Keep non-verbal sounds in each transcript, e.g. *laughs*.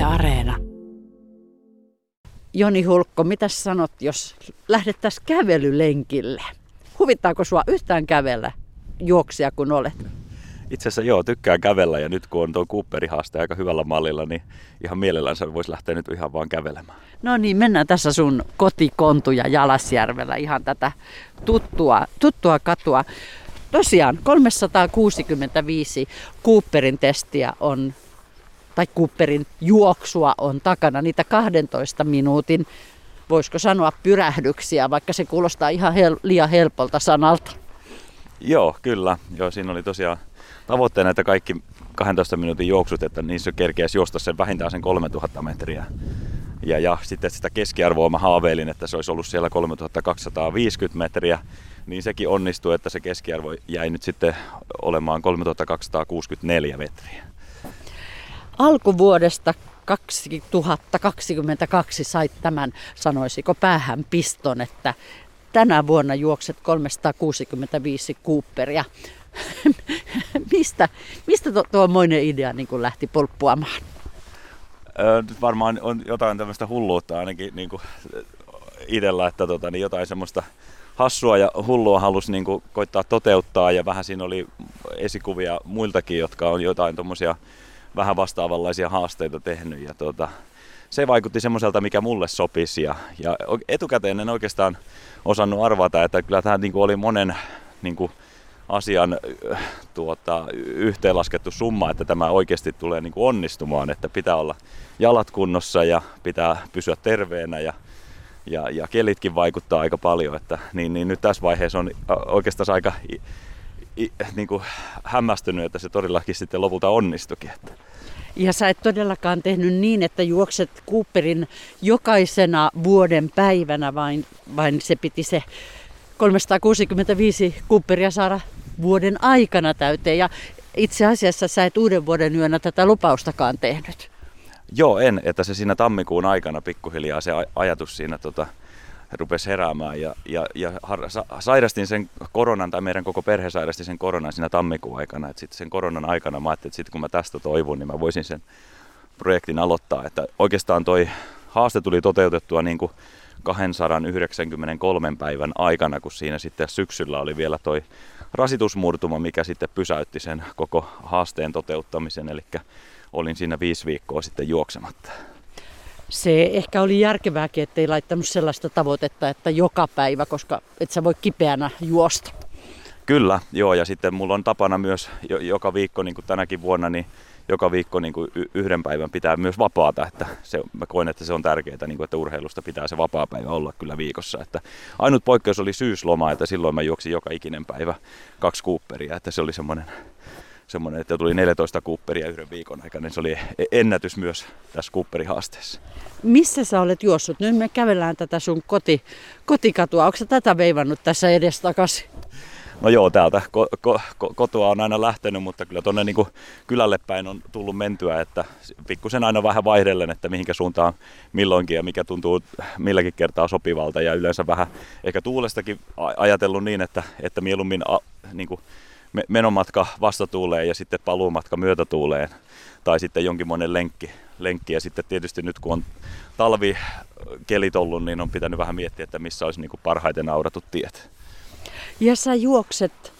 Yle Areena. Joni Hulkko, mitä sanot, jos lähdettäisiin kävelylenkille? Huvittaako sua yhtään kävellä juoksia kun olet? Itse asiassa joo, tykkään kävellä ja nyt kun on tuo Cooperin haaste aika hyvällä mallilla, niin ihan mielellänsä voisi lähteä nyt ihan vaan kävelemään. No niin, mennään tässä sun kotikontuja Jalasjärvellä ihan tätä tuttua, tuttua katua. Tosiaan 365 Cooperin testiä on, tai Cooperin juoksua on takana, niitä 12 minuutin, voisiko sanoa pyrähdyksiä, vaikka se kuulostaa ihan hel- liian helpolta sanalta. Joo, kyllä. Joo, siinä oli tosiaan tavoitteena, että kaikki 12 minuutin juoksut, että niissä kerkeäisi juosta sen vähintään sen 3000 metriä. Ja, ja sitten sitä keskiarvoa mä haaveilin, että se olisi ollut siellä 3250 metriä, niin sekin onnistui, että se keskiarvo jäi nyt sitten olemaan 3264 metriä. Alkuvuodesta 2022 sait tämän, sanoisiko päähän piston, että tänä vuonna juokset 365 Cooperia. *laughs* mistä mistä tuo, tuommoinen idea niin kuin lähti polppuamaan? Öö, varmaan on jotain tämmöistä hulluutta ainakin niin kuin itsellä, että tota, niin jotain semmoista hassua ja hullua halusi niin kuin koittaa toteuttaa ja vähän siinä oli esikuvia muiltakin, jotka on jotain tuommoisia vähän vastaavanlaisia haasteita tehnyt ja tota, se vaikutti semmoiselta, mikä mulle sopisi ja, ja etukäteen en oikeastaan osannut arvata, että kyllä tämä niin oli monen niin kuin, asian tuota, yhteenlaskettu summa, että tämä oikeasti tulee niin kuin onnistumaan, että pitää olla jalat kunnossa ja pitää pysyä terveenä ja, ja, ja kelitkin vaikuttaa aika paljon, että niin, niin nyt tässä vaiheessa on oikeastaan aika niin kuin hämmästynyt, että se todellakin sitten lopulta onnistukin. Että. Ja sä et todellakaan tehnyt niin, että juokset Cooperin jokaisena vuoden päivänä, vain, vain se piti se 365 Cooperia saada vuoden aikana täyteen. Ja itse asiassa sä et uuden vuoden yönä tätä lupaustakaan tehnyt. Joo, en. Että se siinä tammikuun aikana pikkuhiljaa se ajatus siinä tota, rupesi heräämään. Ja, ja, ja sairastin sen koronan, tai meidän koko perhe sairasti sen koronan siinä tammikuun aikana. Että sitten sen koronan aikana mä ajattelin, että sit kun mä tästä toivon, niin mä voisin sen projektin aloittaa. Että oikeastaan toi haaste tuli toteutettua niin kuin 293 päivän aikana, kun siinä sitten syksyllä oli vielä toi rasitusmurtuma, mikä sitten pysäytti sen koko haasteen toteuttamisen, eli olin siinä viisi viikkoa sitten juoksematta. Se ehkä oli järkevääkin, ettei laittanut sellaista tavoitetta, että joka päivä, koska et sä voi kipeänä juosta. Kyllä, joo, ja sitten mulla on tapana myös joka viikko, niin kuin tänäkin vuonna, niin joka viikko niin kuin yhden päivän pitää myös vapaata. Että se, mä koen, että se on tärkeää, niin kuin, että urheilusta pitää se vapaa-päivä olla kyllä viikossa. Että ainut poikkeus oli syysloma, että silloin mä juoksin joka ikinen päivä kaksi kuupperia. Että se oli semmoinen, semmoinen, että tuli 14 kuupperia yhden viikon aikana, niin se oli e-, ennätys myös tässä kuupperihaasteessa. Missä sä olet juossut? Nyt me kävellään tätä sun koti, kotikatua. Onko sä tätä veivannut tässä edestakaisin? No joo, täältä ko- ko- ko- kotoa on aina lähtenyt, mutta kyllä tuonne niin kylälle päin on tullut mentyä, että pikkusen aina vähän vaihdellen, että mihinkä suuntaan milloinkin ja mikä tuntuu milläkin kertaa sopivalta ja yleensä vähän ehkä tuulestakin ajatellut niin, että, että mieluummin a, niin kuin menomatka vastatuuleen ja sitten paluumatka myötätuuleen tai sitten jonkinmoinen lenkki, lenkki. Ja sitten tietysti nyt kun on talvikelit ollut, niin on pitänyt vähän miettiä, että missä olisi niin kuin parhaiten auratut tiet. Ja sä juokset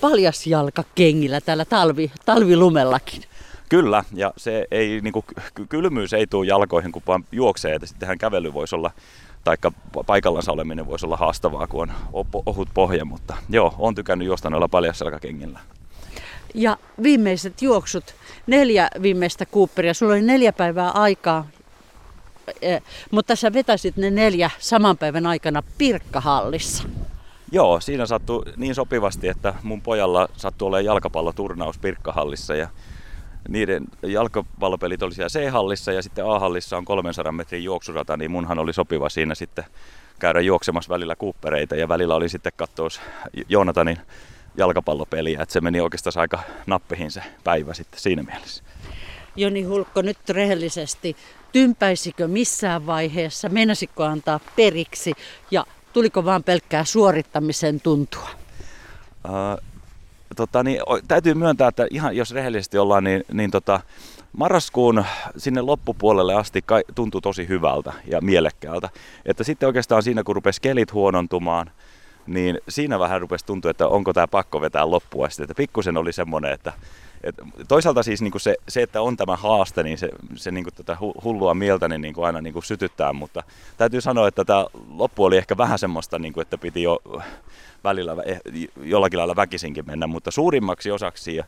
paljasjalkakengillä täällä talvi, talvilumellakin. Kyllä, ja se ei, niin kuin, kylmyys ei tule jalkoihin, kun vaan juoksee, että sittenhän kävely voisi olla, taikka paikallansa oleminen voisi olla haastavaa, kun on ohut pohja, mutta joo, on tykännyt juosta noilla paljasjalkakengillä. Ja viimeiset juoksut, neljä viimeistä kuupperia, sulla oli neljä päivää aikaa, e, mutta sä vetäisit ne neljä saman päivän aikana Pirkkahallissa. Joo, siinä sattui niin sopivasti, että mun pojalla sattui olemaan jalkapalloturnaus Pirkkahallissa ja niiden jalkapallopelit oli siellä C-hallissa ja sitten A-hallissa on 300 metrin juoksurata, niin munhan oli sopiva siinä sitten käydä juoksemassa välillä kuuppereita ja välillä oli sitten katsoa Joonatanin jalkapallopeliä, että se meni oikeastaan aika nappihin se päivä sitten siinä mielessä. Joni Hulkko, nyt rehellisesti, tympäisikö missään vaiheessa, menasiko antaa periksi ja tuliko vaan pelkkää suorittamisen tuntua? Uh, tota, niin, täytyy myöntää, että ihan jos rehellisesti ollaan, niin, niin tota, marraskuun sinne loppupuolelle asti tuntui tosi hyvältä ja mielekkäältä. Että sitten oikeastaan siinä, kun rupesi kelit huonontumaan, niin siinä vähän rupesi tuntua, että onko tämä pakko vetää loppuun asti. Että pikkusen oli semmoinen, että, että toisaalta siis niin kuin se, se, että on tämä haaste, niin se, se niin kuin tätä hullua mieltä niin kuin aina niin kuin sytyttää, mutta täytyy sanoa, että tämä loppu oli ehkä vähän semmoista, niin kuin, että piti jo välillä eh, jollakin lailla väkisinkin mennä, mutta suurimmaksi osaksi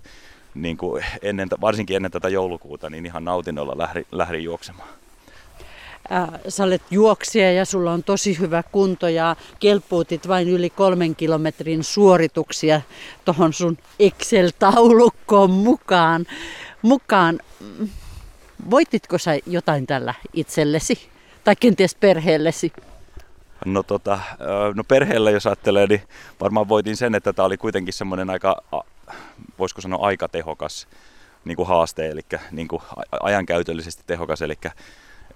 niin kuin ennen, varsinkin ennen tätä joulukuuta, niin ihan nautinnolla lähdin, lähdin juoksemaan. Äh, sä olet juoksija ja sulla on tosi hyvä kunto ja kelpuutit vain yli kolmen kilometrin suorituksia tuohon sun Excel-taulukkoon mukaan. mukaan. Voititko sä jotain tällä itsellesi tai kenties perheellesi? No, tota, no perheelle jos ajattelee, niin varmaan voitin sen, että tämä oli kuitenkin semmoinen aika, voisiko sanoa aika tehokas niin kuin haaste, eli niin kuin ajankäytöllisesti tehokas, eli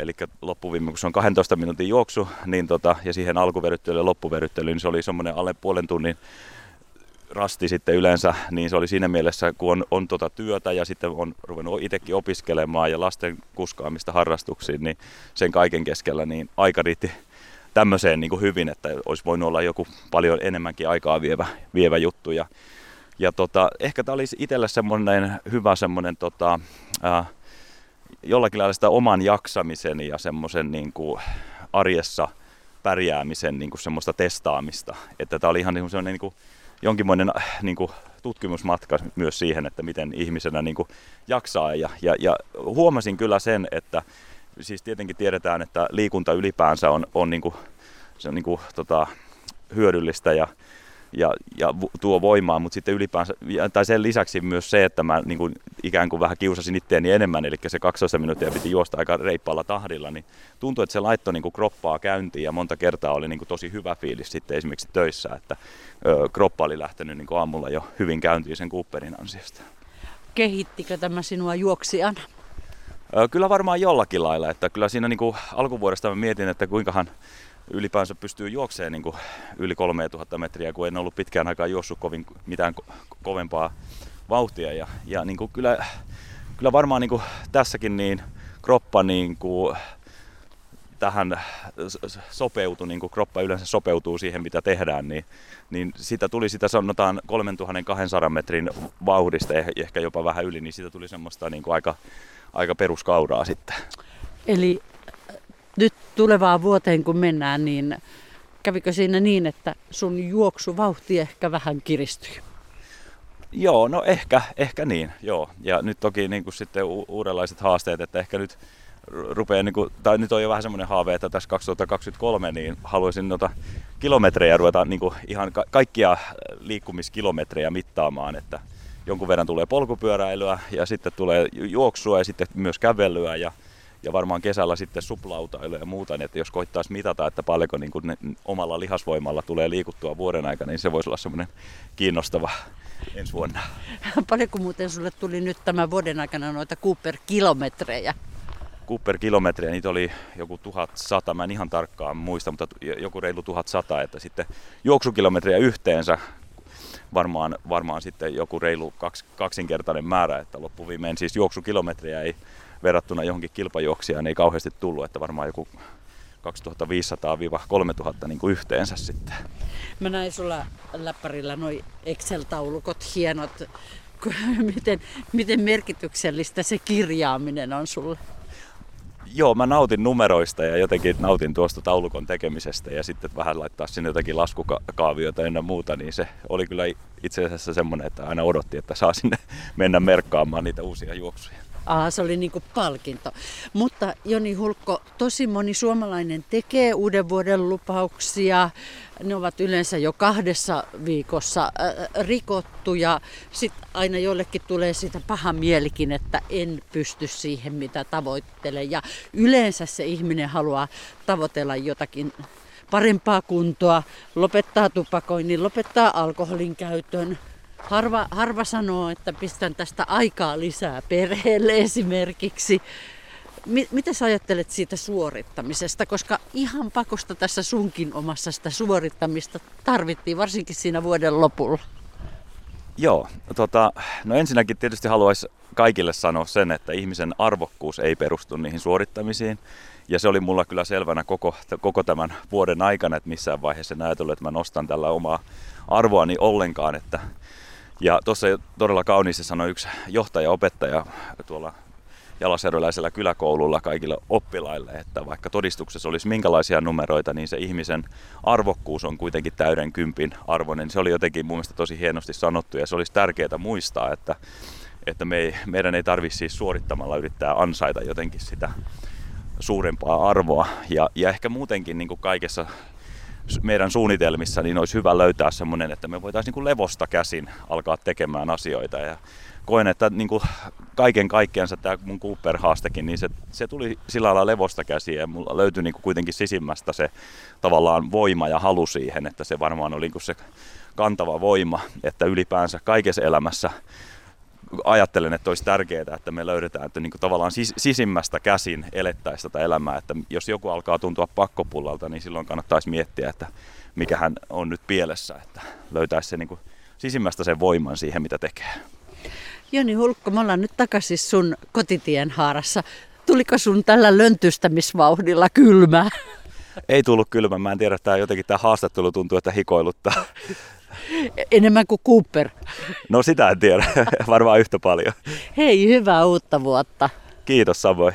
Eli loppuviime, kun se on 12 minuutin juoksu, niin tota, ja siihen alkuveryttelyyn ja loppuveryttelyyn, niin se oli semmoinen alle puolen tunnin rasti sitten yleensä, niin se oli siinä mielessä, kun on, on tota työtä ja sitten on ruvennut itsekin opiskelemaan ja lasten kuskaamista harrastuksiin, niin sen kaiken keskellä niin aika riitti tämmöiseen niin kuin hyvin, että olisi voinut olla joku paljon enemmänkin aikaa vievä, vievä juttu. Ja, ja tota, ehkä tämä olisi itselle semmoinen hyvä semmoinen tota, äh, jollakin lailla sitä oman jaksamisen ja semmoisen niin kuin arjessa pärjäämisen niin kuin semmoista testaamista. Että tämä oli ihan niin kuin, niin kuin jonkinmoinen niin kuin tutkimusmatka myös siihen, että miten ihmisenä niin kuin jaksaa. Ja, ja, ja huomasin kyllä sen, että siis tietenkin tiedetään, että liikunta ylipäänsä on, on, niin kuin, se on niin kuin, tota, hyödyllistä ja ja, ja tuo voimaa, mutta sitten ylipäänsä, tai sen lisäksi myös se, että mä niin kuin, ikään kuin vähän kiusasin itteeni enemmän, eli se 12 minuuttia piti juosta aika reippaalla tahdilla, niin tuntui, että se laittoi niin kuin kroppaa käyntiin ja monta kertaa oli niin kuin tosi hyvä fiilis sitten esimerkiksi töissä, että ö, kroppa oli lähtenyt niin kuin aamulla jo hyvin käyntiin sen Cooperin ansiosta. Kehittikö tämä sinua juoksijana? Kyllä varmaan jollakin lailla, että kyllä siinä niin kuin alkuvuodesta mä mietin, että kuinkahan ylipäänsä pystyy juokseen niin kuin yli 3000 metriä, kun en ollut pitkään aikaa juossut kovin mitään ko- kovempaa vauhtia. Ja, ja niin kuin kyllä, kyllä varmaan niin kuin tässäkin niin kroppa niin kuin tähän sopeutui, niin kuin kroppa yleensä sopeutuu siihen, mitä tehdään, niin, niin sitä tuli sitä sanotaan 3200 metrin vauhdista, eh, ehkä jopa vähän yli, niin siitä tuli semmoista niin kuin aika, aika peruskauraa sitten. Eli nyt tulevaan vuoteen kun mennään, niin kävikö siinä niin, että sun juoksuvauhti ehkä vähän kiristyi? Joo, no ehkä, ehkä niin, joo. Ja nyt toki niin kuin sitten u- uudenlaiset haasteet, että ehkä nyt rupeaa, niin kuin, tai nyt on jo vähän semmoinen haave, että tässä 2023 niin haluaisin noita kilometrejä ruveta niin kuin ihan ka- kaikkia liikkumiskilometrejä mittaamaan, että jonkun verran tulee polkupyöräilyä ja sitten tulee juoksua ja sitten myös kävelyä ja ja varmaan kesällä sitten suplautailu ja muuta, niin että jos koittaisi mitata, että paljonko niin kuin ne, omalla lihasvoimalla tulee liikuttua vuoden aikana, niin se voisi olla semmoinen kiinnostava ensi vuonna. *laughs* Paljonko muuten sulle tuli nyt tämän vuoden aikana noita Cooper-kilometrejä? Cooper-kilometrejä, niitä oli joku 1100, mä en ihan tarkkaan muista, mutta joku reilu 1100, että sitten juoksukilometrejä yhteensä varmaan, varmaan sitten joku reilu kaks, kaksinkertainen määrä, että loppuviimein siis juoksukilometrejä ei verrattuna johonkin kilpajuoksijaan ei kauheasti tullut, että varmaan joku 2500-3000 niin kuin yhteensä sitten. Mä näin sulla läppärillä noin Excel-taulukot hienot. *laughs* miten, miten merkityksellistä se kirjaaminen on sulle? Joo, mä nautin numeroista ja jotenkin nautin tuosta taulukon tekemisestä ja sitten vähän laittaa sinne jotakin laskukaavioita ja muuta, niin se oli kyllä itse asiassa semmoinen, että aina odotti, että saa sinne *laughs* mennä merkkaamaan niitä uusia juoksuja. Aha, se oli niinku palkinto. Mutta Joni Hulkko, tosi moni suomalainen tekee uuden vuoden lupauksia. Ne ovat yleensä jo kahdessa viikossa äh, rikottu ja sitten aina jollekin tulee siitä paha mielikin, että en pysty siihen mitä tavoittelen. Ja yleensä se ihminen haluaa tavoitella jotakin parempaa kuntoa, lopettaa tupakoinnin, lopettaa alkoholin käytön, Harva, harva sanoo, että pistän tästä aikaa lisää perheelle esimerkiksi. Mitä sä ajattelet siitä suorittamisesta? Koska ihan pakosta tässä sunkin omassa sitä suorittamista tarvittiin, varsinkin siinä vuoden lopulla. Joo, tota, no ensinnäkin tietysti haluaisi kaikille sanoa sen, että ihmisen arvokkuus ei perustu niihin suorittamisiin. Ja se oli mulla kyllä selvänä koko, koko tämän vuoden aikana, että missään vaiheessa en ajatellut, että mä nostan tällä omaa arvoani ollenkaan. Että, ja tuossa todella kauniisti sanoi yksi johtaja-opettaja tuolla jalasjärveläisellä kyläkoululla kaikille oppilaille, että vaikka todistuksessa olisi minkälaisia numeroita, niin se ihmisen arvokkuus on kuitenkin täyden kympin arvoinen. Se oli jotenkin mun mielestä tosi hienosti sanottu ja se olisi tärkeää muistaa, että, että me ei, meidän ei tarvitse siis suorittamalla yrittää ansaita jotenkin sitä suurempaa arvoa. Ja, ja ehkä muutenkin niin kuin kaikessa meidän suunnitelmissa niin olisi hyvä löytää semmoinen, että me voitaisiin niin levosta käsin alkaa tekemään asioita. Ja koen, että niin kuin kaiken kaikkiansa tämä mun Cooper-haastekin, niin se, se tuli sillä lailla levosta käsiin ja mulla löytyi niin kuin kuitenkin sisimmästä se tavallaan voima ja halu siihen, että se varmaan oli niin kuin se kantava voima, että ylipäänsä kaikessa elämässä ajattelen, että olisi tärkeää, että me löydetään, että niin kuin tavallaan sis- sisimmästä käsin elettäisiin tätä elämää, että jos joku alkaa tuntua pakkopullalta, niin silloin kannattaisi miettiä, että mikähän on nyt pielessä, että löytäisi se niin kuin sisimmästä sen voiman siihen, mitä tekee. Joni Hulkko, me ollaan nyt takaisin sun kotitien haarassa. Tuliko sun tällä löntystämisvauhdilla kylmää? Ei tullut kylmä. Mä en tiedä, että jotenkin tämä haastattelu tuntuu, että hikoiluttaa. *laughs* Enemmän kuin Cooper. No sitä en tiedä. *laughs* Varmaan yhtä paljon. Hei, hyvää uutta vuotta. Kiitos samoin.